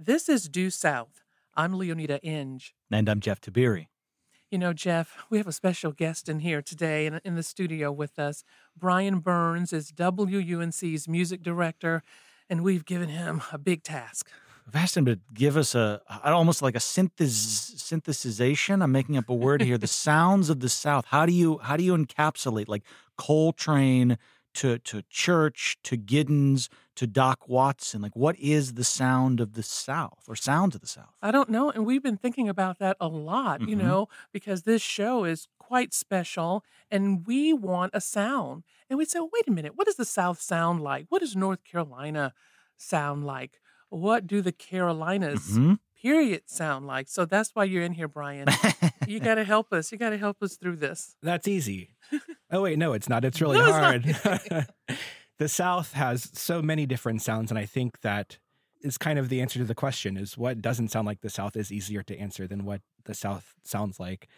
This is Due South. I'm Leoneda Inge. And I'm Jeff Tiberii. You know, Jeff, we have a special guest in here today in, in the studio with us. Brian Burns is WUNC's music director, and we've given him a big task. I've asked him to give us a almost like a synthes, synthesization. I'm making up a word here. the sounds of the South. How do you how do you encapsulate like Coltrane to to Church to Giddens to Doc Watson? Like, what is the sound of the South or sounds of the South? I don't know, and we've been thinking about that a lot. Mhm. You know, because this show is quite special, and we want a sound. And we say, well, wait a minute, what does the South sound like? What does North Carolina sound like? What do the Carolinas Mhm. Period sound like? So that's why you're in here, Brian. you got to help us. You got to help us through this. That's easy. Oh wait, no, it's not. It's really No, it's hard. the South has so many different sounds, and I think that is kind of the answer to the question: is what doesn't sound like the South is easier to answer than what the South sounds like.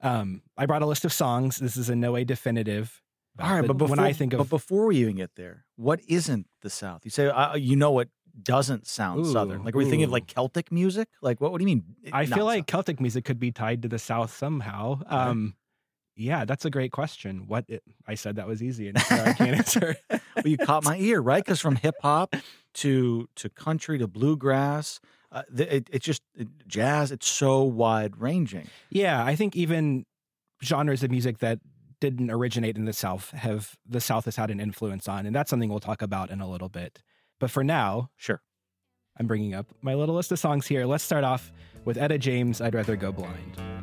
Um, I brought a list of songs. This is in no way definitive. All right, but, before, when I think of but before we even get there, what isn't the South? You say uh, you know what doesn't sound Southern. Like, are we thinking of like Celtic music? Like, what? What do you mean? I feel like South? Celtic music could be tied to the South somehow. Um, yeah, that's a great question. What it, I said that was easy, and I can't answer. well, you caught my ear, right? Because from hip hop to to country to bluegrass, uh, it, it's just it, jazz. It's so wide ranging. Yeah, I think even genres of music that didn't originate in the South have the South has had an influence on, and that's something we'll talk about in a little bit. But for now, Sure. I'm bringing up my little list of songs here. Let's start off with Etta James. I'd rather go blind.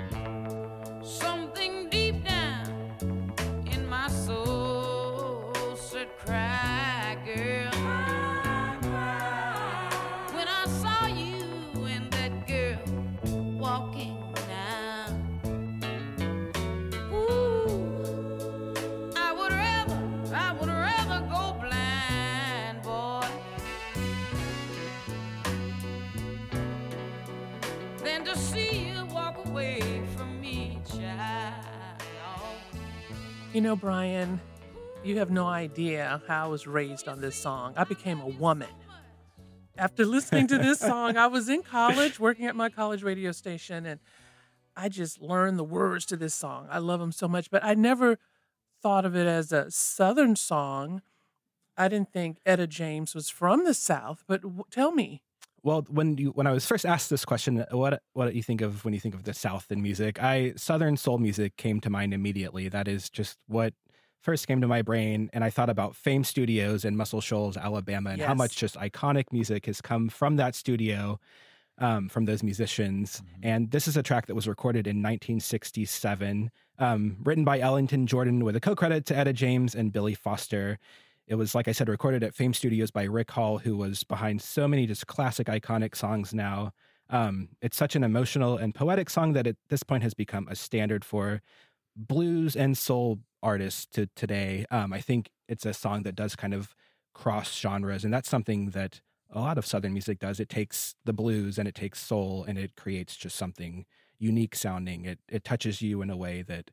To see you walk away from me, child. You know, Brian, you have no idea how I was raised on this song. I became a woman. After listening to this song, I was in college working at my college radio station and I just learned the words to this song. I love them so much, but I never thought of it as a Southern song. I didn't think Etta James was from the South, but w- tell me. Well, when you when I was first asked this question, what what do you think of when you think of the South in music? I Southern soul music came to mind immediately. That is just what first came to my brain, and I thought about Fame Studios in Muscle Shoals, Alabama, and how much just iconic music has come from that studio, um, from those musicians. And this is a track that was recorded in 1967, um, written by Ellington Jordan with a co-credit to Etta James and Billy Foster. It was, like I said, recorded at Fame Studios by Rick Hall, who was behind so many just classic, iconic songs now. Um, it's such an emotional and poetic song that at this point has become a standard for blues and soul artists to today. Um, I think it's a song that does kind of cross genres, and that's something that a lot of Southern music does. It takes the blues and it takes soul, and it creates just something unique sounding. It it touches you in a way that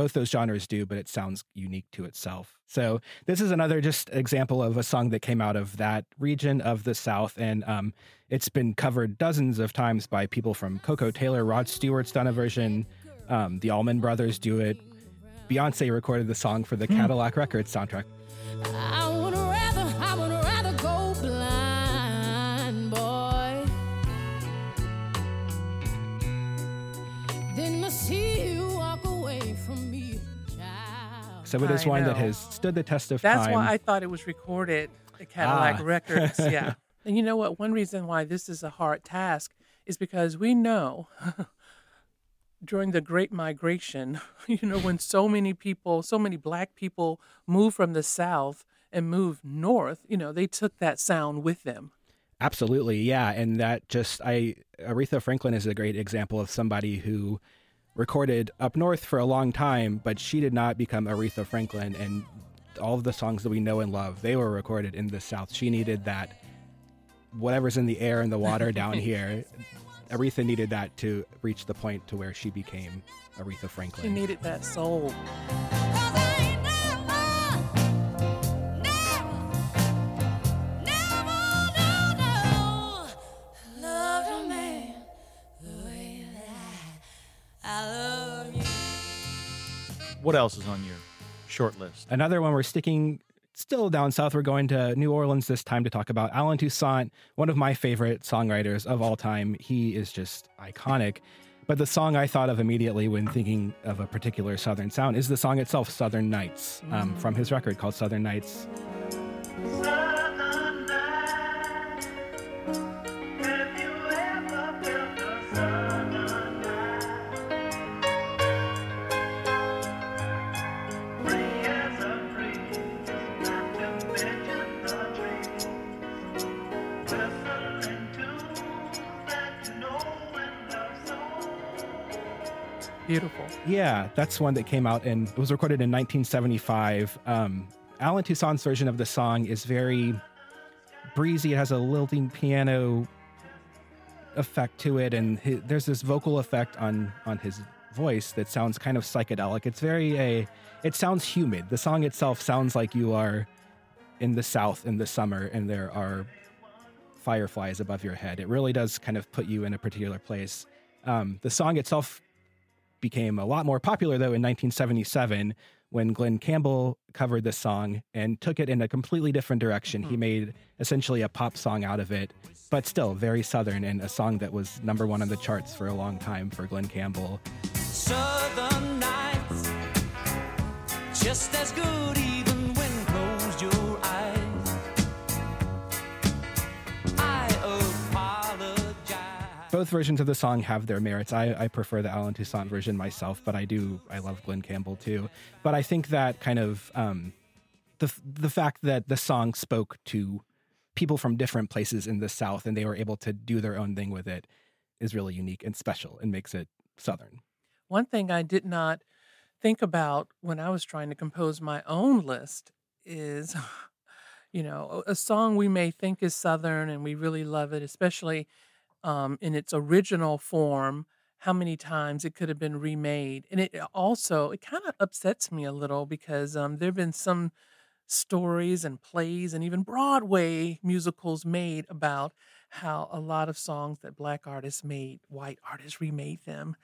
both those genres do, but it sounds unique to itself. So this is another just example of a song that came out of that region of the South, and um, it's been covered dozens of times by people from Koko Taylor, Rod Stewart's done a version, um, the Allman Brothers do it. Beyonce recorded the song for the Cadillac Records soundtrack. So it is I one that has stood the test of That's time. That's why I thought it was recorded at Cadillac Ah. Records. Yeah. and you know what? One reason why this is a hard task is because we know during the Great Migration, you know, when so many people, so many black people moved from the South and moved north, you know, they took that sound with them. Absolutely, yeah, and that just I Aretha Franklin is a great example of somebody who recorded up north for a long time, but she did not become Aretha Franklin, and all of the songs that we know and love they were recorded in the South. She needed that whatever's in the air and the water down here. Aretha needed that to reach the point to where she became Aretha Franklin. She needed that soul. What else is on your short list? Another one we're sticking still down south. We're going to New Orleans this time to talk about Allen Toussaint, one of my favorite songwriters of all time. He is just iconic. But the song I thought of immediately when thinking of a particular Southern sound is the song itself, Southern Nights, um, from his record called Southern Nights. Beautiful. Yeah, that's one that came out and it was recorded in 1975. Um, Allen Toussaint's version of the song is very breezy. It has a lilting piano effect to it, and hi there's this vocal effect on on his voice that sounds kind of psychedelic. It's very a. It sounds humid. The song itself sounds like you are in the South in the summer, and there are fireflies above your head. It really does kind of put you in a particular place. Um, the song itself became a lot more popular though in 1977 when Glen Campbell covered this song and took it in a completely different direction. He mm-hmm. made essentially a pop song out of it, but still very southern and a song that was number one on the charts for a long time for Glen Campbell. Southern nights, just as good even Both versions of the song have their merits. I, I prefer the Allen Toussaint version myself, but I do I love Glen Campbell too. But I think that kind of um, the the fact that the song spoke to people from different places in the South and they were able to do their own thing with it is really unique and special and makes it Southern. One thing I did not think about when I was trying to compose my own list is, you know, a a song we may think is Southern and we really love it, especially um, in its original form, how many times it could have been remade. And it also, it kind of upsets me a little because um, there have been some stories and plays and even Broadway musicals made about how a lot of songs that black artists made, white artists remade them.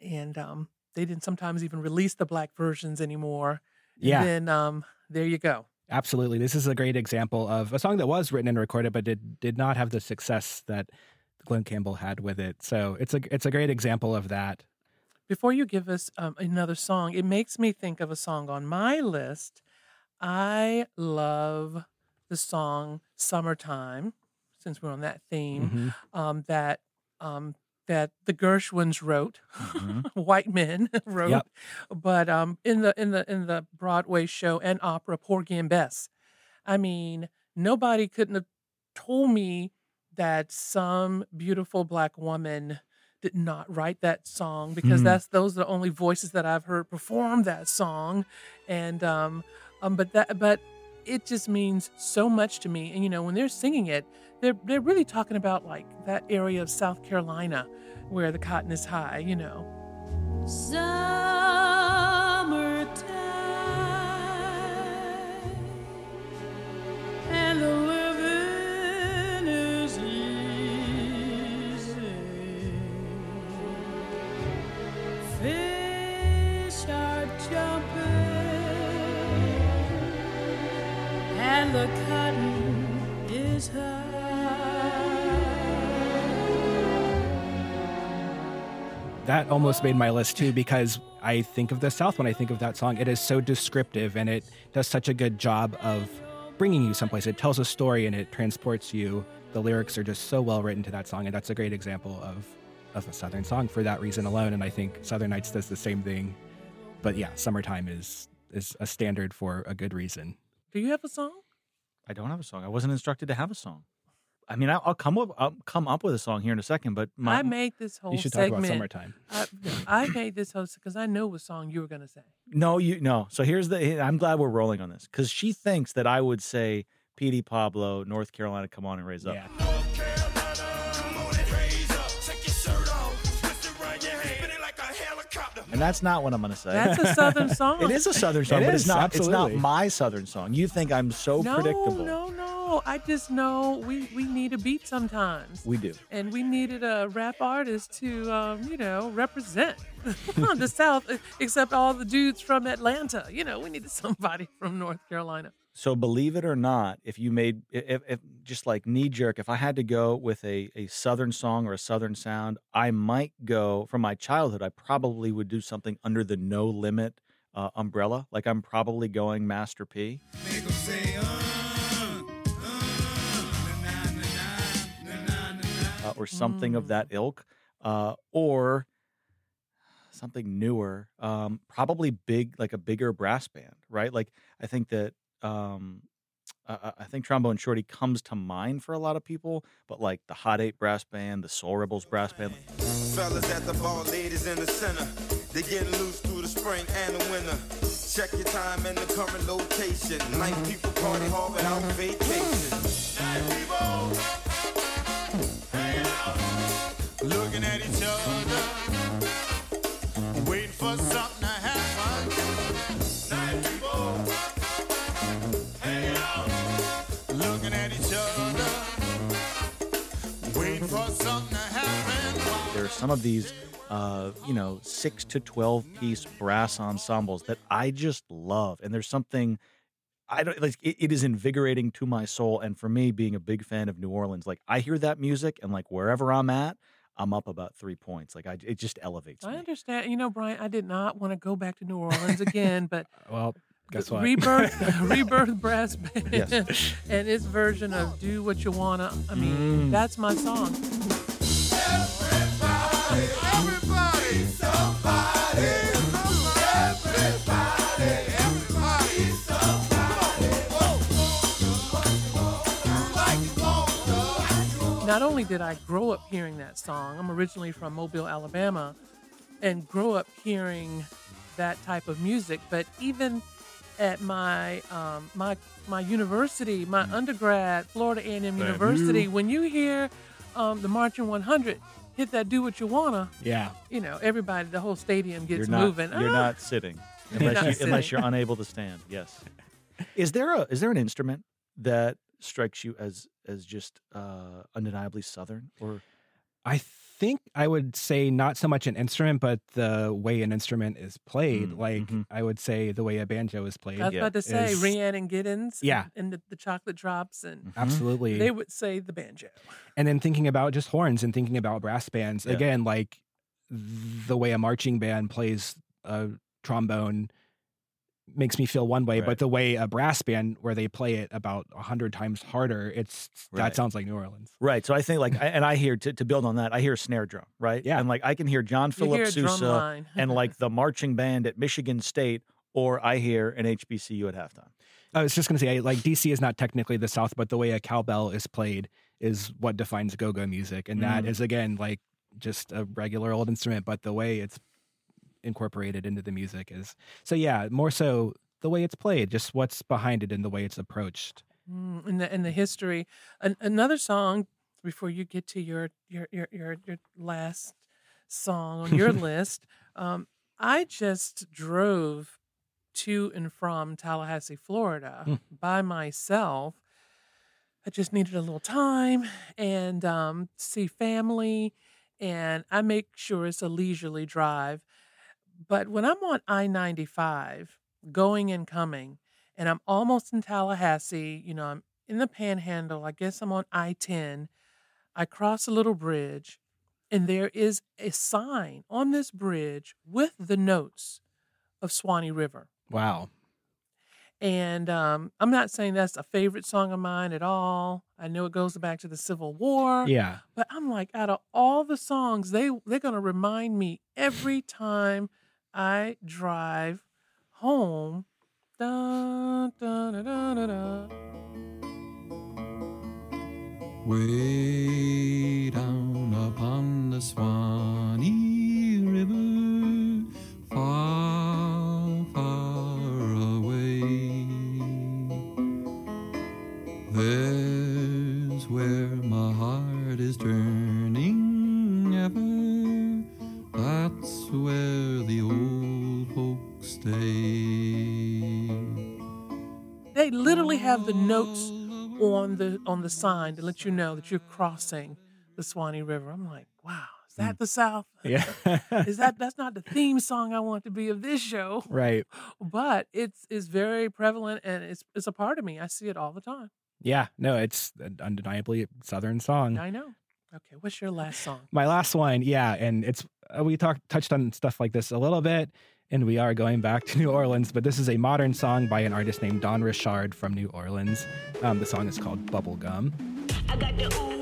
And um, they didn't sometimes even release the black versions anymore. And Yeah. then um, there you go. Absolutely. This is a great example of a song that was written and recorded but did did not have the success that Glen Campbell had with it. So it's a it's a great example of that. Before you give us um, another song, it makes me think of a song on my list. I love the song "Summertime," since we're on that theme. Mhm. Um, that um, that the Gershwins wrote, white men wrote, Yep. but um, in the in the in the Broadway show and opera, Porgy and Bess. I mean, nobody couldn't have told me that some beautiful black woman did not write that song because Mhm. that's those are the only voices that I've heard perform that song, and um, um, but that but it just means so much to me. And you know, when they're singing it, they're they're really talking about like that area of South Carolina where the cotton is high. You know, Summertime That almost made my list too because I think of the South when I think of that song. It is so descriptive and it does such a good job of bringing you someplace. It tells a story and it transports you. The lyrics are just so well written to that song, and that's a great example of of a Southern song for that reason alone. And I think Southern Nights does the same thing. But yeah, summertime is is a standard for a good reason. do you have a song? I don't have a song. I wasn't instructed to have a song. I mean, I'll, I'll come up. I'll come up with a song here in a second. But my, I made this whole You should talk segment. about summertime. I, I made this whole because I know what song you were going to say. no, you no. So here's the. I'm glad we're rolling on this because she thinks that I would say Petey Pablo, North Carolina, come on and raise up. Yeah. And that's not what I'm going to say. That's a Southern song. it is a southern song, It but is, it's not. It's not my southern song. You think I'm so no, predictable? No, no, I just know we we need a beat sometimes. We do. and we needed a rap artist to, um, you know, represent the South, except all the dudes from Atlanta. You know, we needed somebody from North Carolina. So believe it or not, if you made if, if just like knee jerk, if I had to go with a, a southern song or a southern sound, I might go from my childhood. I probably would do something under the No Limit uh, umbrella. Like I'm probably going Master P. uh, or something of that ilk, uh, or something newer. Um, probably big, like a bigger brass band, right? Like I think that um, I, I- think Trombone Shorty comes to mind for a lot of people, but like the Hot Eight brass band, the Soul Rebels brass band, Fellas at the bar, ladies in the center. They loose through the spring and the winter. Check your time and the current location. People party hard without vacation. Some of these uh, you know six to 12 piece brass ensembles that i just love and there's something i don't like it, it is invigorating to my soul and for me being a big fan of new orleans like i hear that music and like wherever i'm at i'm up about three points like I, it just elevates I me understand. You know, Brian, I did not want to go back to New Orleans again, but Well, guess what? Rebirth, Rebirth Brass Band, Yes. and its version of "Do What You Wanna." I mean, Mm. that's my song. Not only did I grow up hearing that song, I'm originally from Mobile, Alabama, and grow up hearing that type of music, but even at my um, my my university, my undergrad, Florida A&M University, when you hear um, the Marching 100 hit that "Do What You Wanna," Yeah. you know, everybody, the whole stadium gets you're not moving. you're Ah! not sitting unless not you unless sitting. you're unable to stand yes is there a is there an instrument that strikes you as as just uh undeniably southern or I think I would say not so much an instrument, but the way an instrument is played. Mm, like mhm. I would say the way a banjo is played. I was Yeah, about to say is- Rhiannon Giddens, Yeah. and the, the chocolate drops, and Absolutely. they would say the banjo. and then thinking about just horns and thinking about brass bands Yeah. again, like the way a marching band plays a trombone makes me feel one way, Right. but the way a brass band where they play it about a hundred times harder, it's Right. that sounds like New Orleans. Right. So I think like, and I hear to, to build on that, I hear snare drum, right? Yeah. And like I can hear John You hear Philip Sousa and like the marching band at Michigan State, or I hear an HBCU at halftime. I was just going to say, like DC is not technically the South, but the way a cowbell is played is what defines go-go music, and that Mm. is again like just a regular old instrument, but the way it's incorporated into the music is so. Yeah, more so the way it's played, just what's behind it and the way it's approached. Mm, and the and the history. An, another song before you get to your your your your, your last song on your list. Um, I just drove to and from Tallahassee, Florida, Hmm. by myself. I just needed a little time and um, see family, and I make sure it's a leisurely drive. But when I'm on I 95, going and coming, and I'm almost in Tallahassee, you know, I'm in the panhandle, I guess I'm on I 10. I cross a little bridge, and there is a sign on this bridge with the notes of Swanee River. Wow. And um, I'm not saying that's a favorite song of mine at all. I know it goes back to the Civil War. Yeah. But I'm like, out of all the songs, they they're gonna remind me every time I drive home. Dun, dun, dun. Way down upon the Swanee have the notes on the on the sign to let you know that you're crossing the Swanee River. I'm like, wow, is that mm. the South? Yeah. is that that's not the theme song I want to be of this show? right. But it's it's very prevalent and it's it's a part of me. I see it all the time. Yeah. No, it's an undeniably a Southern song. I know. Okay, what's your last song? My last one, yeah, and it's we talked touched on stuff like this a little bit, and we are going back to New Orleans, but this is a modern song by an artist named Dawn Richard from New Orleans. Um, the song is called Bubblegum. I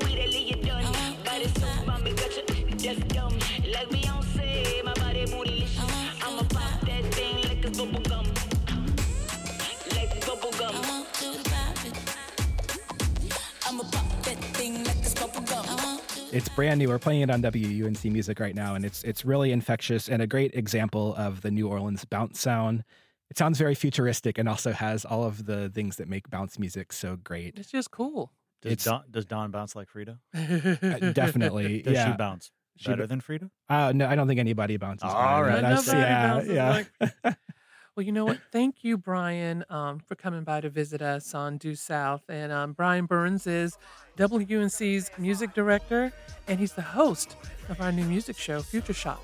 It's brand new. We're playing it on WUNC Music right now, and it's it's really infectious and a great example of the New Orleans bounce sound. It sounds very futuristic and also has all of the things that make bounce music so great. It's just cool. Does It's- Dawn, does Dawn bounce like Freedia? Uh, definitely, Does yeah. she bounce better b- than Freedia? Uh, no, I don't think anybody bounces. All better, right. but Nobody yeah, bounces yeah. like- Well, you know what? Thank you, Brian, um, for coming by to visit us on Due South. And um, Brian Burns is WUNC's music director, and he's the host of our new music show, Future Shop.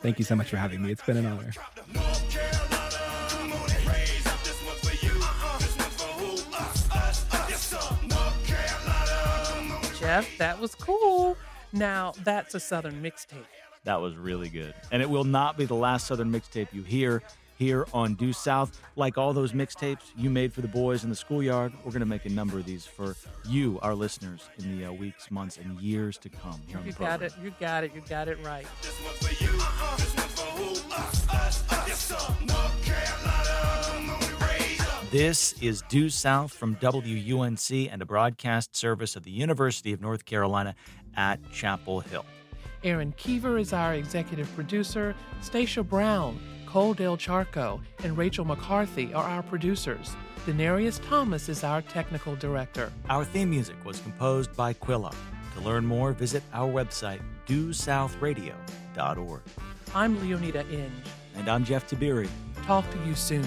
Thank you so much for having me. It's been an honor. Jeff, that was cool. Now, that's a Southern mixtape. That was really good. And it will not be the last Southern mixtape you hear here on Due South. Like all those mixtapes you made for the boys in the schoolyard, we're going to make a number of these for you, our listeners, in the uh, weeks, months, and years to come here on You the got program. it. You got it. You got it right. This is Due South from WUNC and a broadcast service of the University of North Carolina at Chapel Hill. Aaron Keever is our executive producer. Stacia Brown, Cole Del Charco, and Rachel McCarthy are our producers. Denarius Thomas is our technical director. Our theme music was composed by Quilla. To learn more, visit our website, dueSouthRadio.org. I'm Leoneda Inge. And I'm Jeff Tiberii. Talk to you soon.